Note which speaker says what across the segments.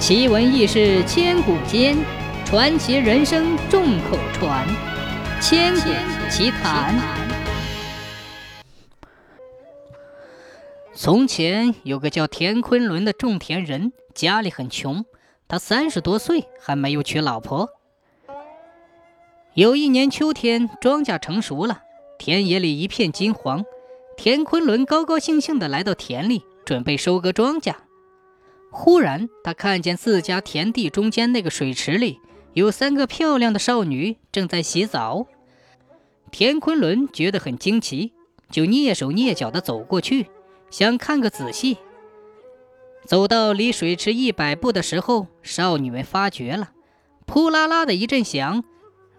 Speaker 1: 奇闻异事千古间，传奇人生众口传。千古奇谈。从前有个叫田昆仑的种田人，家里很穷，他三十多岁还没有娶老婆。有一年秋天，庄稼成熟了，田野里一片金黄。田昆仑高高兴兴地来到田里，准备收割庄稼。忽然，他看见自家田地中间那个水池里有三个漂亮的少女正在洗澡。田昆仑觉得很惊奇，就蹑手蹑脚地走过去，想看个仔细。走到离水池一百步的时候，少女们发觉了，扑啦啦的一阵响，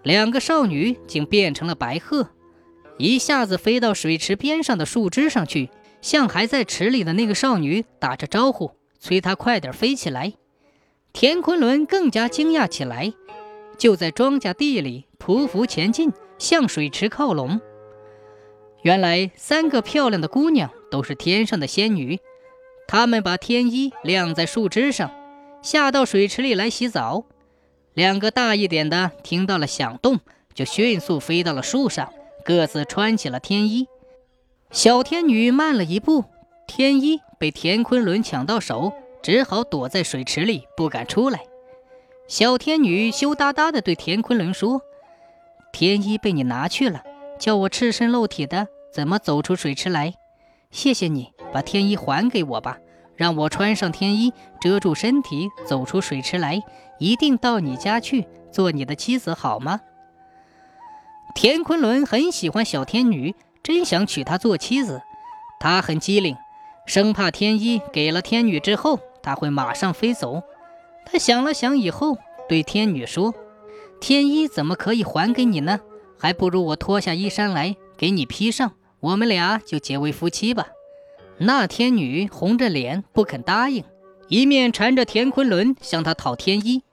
Speaker 1: 两个少女竟变成了白鹤。一下子飞到水池边上的树枝上去，向还在池里的那个少女打着招呼，催他快点飞起来。田昆仑更加惊讶起来，就在庄稼地里匍匐前进，向水池靠拢。原来三个漂亮的姑娘都是天上的仙女，她们把天衣晾在树枝上，下到水池里来洗澡。两个大一点的听到了响动，就迅速飞到了树上。各自穿起了天衣，小天女慢了一步，天衣被田昆仑抢到手，只好躲在水池里，不敢出来。小天女羞答答地对田昆仑说：“天衣被你拿去了，叫我赤身露体的怎么走出水池来？谢谢你把天衣还给我吧，让我穿上天衣遮住身体，走出水池来，一定到你家去做你的妻子，好吗？”田昆仑很喜欢小天女，真想娶她做妻子。他很机灵，生怕天一给了天女之后，他会马上飞走。他想了想以后，对天女说：“天一怎么可以还给你呢？还不如我脱下衣衫来给你披上，我们俩就结为夫妻吧。”那天女红着脸不肯答应，一面缠着田昆仑向他讨天衣。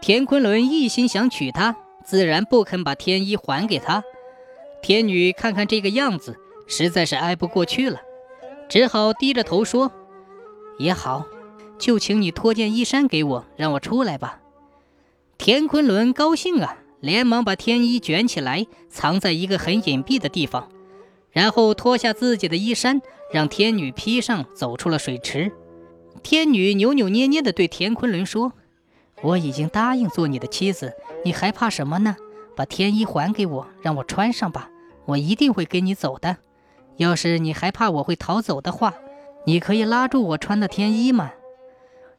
Speaker 1: 田昆仑一心想娶她。自然不肯把天衣还给他。天女看看这个样子，实在是挨不过去了，只好低着头说：“也好，就请你脱件衣衫给我，让我出来吧。”田昆仑高兴啊，连忙把天衣卷起来，藏在一个很隐蔽的地方，然后脱下自己的衣衫，让天女披上，走出了水池。天女扭扭捏捏地对田昆仑说。我已经答应做你的妻子，你还怕什么呢？把天衣还给我，让我穿上吧，我一定会跟你走的。要是你还怕我会逃走的话，你可以拉住我穿的天衣吗？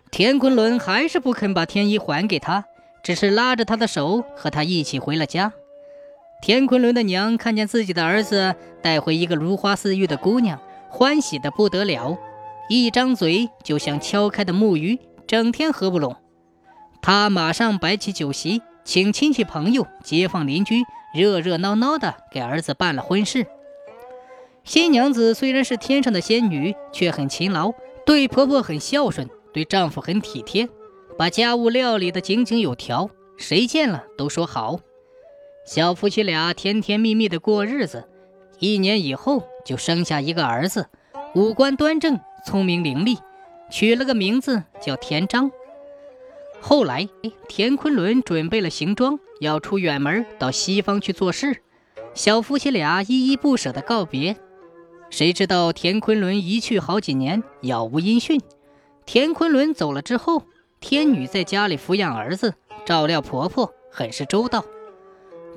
Speaker 1: 田昆仑还是不肯把天衣还给他，只是拉着他的手和他一起回了家。田昆仑的娘看见自己的儿子带回一个如花似玉的姑娘，欢喜的不得了，一张嘴就像敲开的木鱼，整天合不拢。他马上摆起酒席，请亲戚朋友、街坊邻居热热闹闹的给儿子办了婚事。新娘子虽然是天上的仙女，却很勤劳，对婆婆很孝顺，对丈夫很体贴，把家务料理的井井有条，谁见了都说好。小夫妻俩甜甜蜜蜜的过日子，一年以后就生下一个儿子，五官端正，聪明伶俐，取了个名字叫田章。后来，田昆仑准备了行装，要出远门到西方去做事。小夫妻俩依依不舍地告别。谁知道田昆仑一去好几年，杳无音讯。田昆仑走了之后，天女在家里抚养儿子，照料婆婆，很是周到。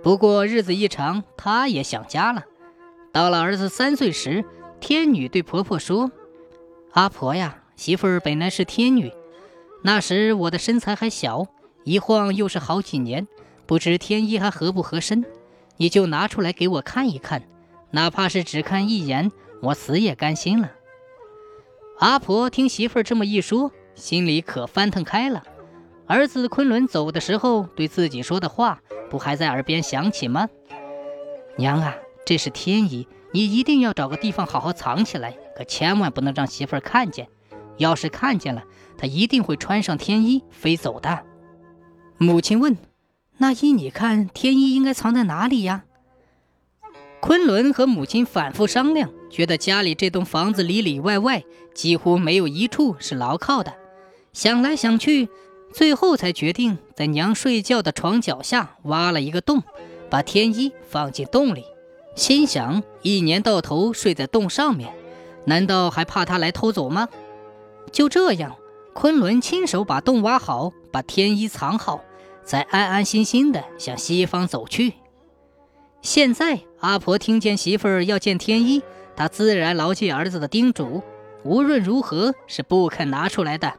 Speaker 1: 不过日子一长，她也想家了。到了儿子三岁时，天女对婆婆说：“阿婆呀，媳妇儿本来是天女。”那时我的身材还小，一晃又是好几年，不知天衣还合不合身，你就拿出来给我看一看，哪怕是只看一眼，我死也甘心了。阿婆听媳妇儿这么一说，心里可翻腾开了。儿子昆仑走的时候对自己说的话，不还在耳边响起吗？娘啊，这是天衣，你一定要找个地方好好藏起来，可千万不能让媳妇儿看见。要是看见了，他一定会穿上天衣飞走的。母亲问：“那依你看，天衣应该藏在哪里呀？”昆仑和母亲反复商量，觉得家里这栋房子里里外外几乎没有一处是牢靠的。想来想去，最后才决定在娘睡觉的床脚下挖了一个洞，把天一放进洞里，心想一年到头睡在洞上面，难道还怕他来偷走吗？就这样，昆仑亲手把洞挖好，把天一藏好，才安安心心的向西方走去。现在阿婆听见媳妇儿要见天一，他自然牢记儿子的叮嘱，无论如何是不肯拿出来的。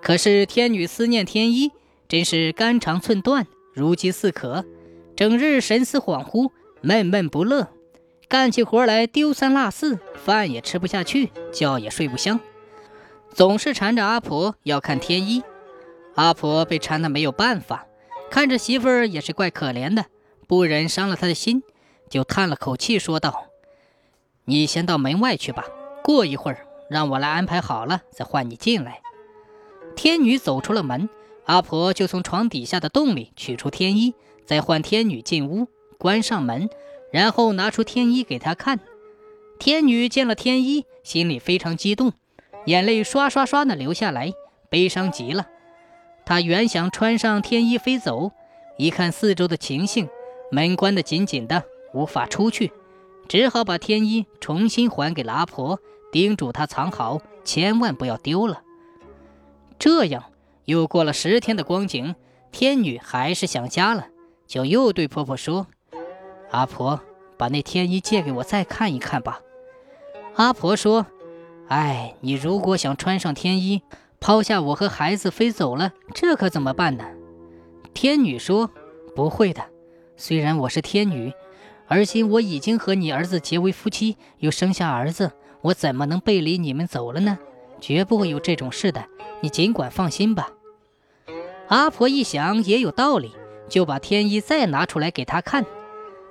Speaker 1: 可是天女思念天一，真是肝肠寸断，如饥似渴，整日神思恍惚，闷闷不乐，干起活来丢三落四，饭也吃不下去，觉也睡不香，总是缠着阿婆要看天一。阿婆被缠得没有办法，看着媳妇儿也是怪可怜的，不忍伤了她的心，就叹了口气说道：“你先到门外去吧，过一会儿让我来安排好了再唤你进来。”天女走出了门，阿婆就从床底下的洞里取出天衣，再唤天女进屋，关上门，然后拿出天衣给她看。天女见了天衣，心里非常激动，眼泪刷刷刷的流下来，悲伤极了。她原想穿上天衣飞走，一看四周的情形，门关得紧紧的，无法出去，只好把天衣重新还给了阿婆，叮嘱她藏好，千万不要丢了。这样又过了十天的光景，天女还是想家了，就又对婆婆说：“阿婆，把那天衣借给我再看一看吧。”阿婆说：“哎，你如果想穿上天衣，抛下我和孩子飞走了，这可怎么办呢？”天女说：“不会的，虽然我是天女，而今我已经和你儿子结为夫妻，又生下儿子，我怎么能背离你们走了呢？绝不会有这种事的。”你尽管放心吧。阿婆一想也有道理，就把天衣再拿出来给他看。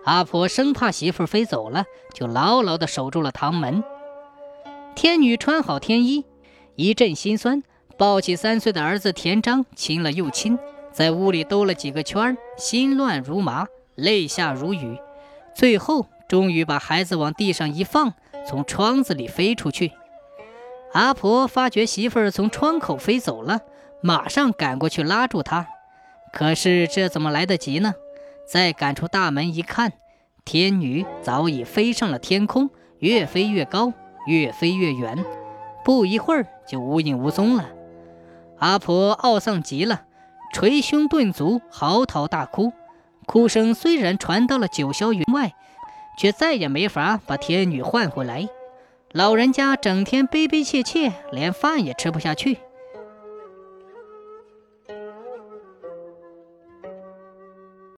Speaker 1: 阿婆生怕媳妇飞走了，就牢牢地守住了堂门。天女穿好天衣，一阵心酸，抱起三岁的儿子田章，亲了又亲，在屋里兜了几个圈，心乱如麻，泪下如雨。最后，终于把孩子往地上一放，从窗子里飞出去。阿婆发觉媳妇儿从窗口飞走了，马上赶过去拉住她。可是这怎么来得及呢？再赶出大门一看，天女早已飞上了天空，越飞越高，越飞越远，不一会儿就无影无踪了。阿婆懊丧极了，捶胸顿足，嚎啕大哭。哭声虽然传到了九霄云外，却再也没法把天女唤回来。老人家整天悲悲切切，连饭也吃不下去。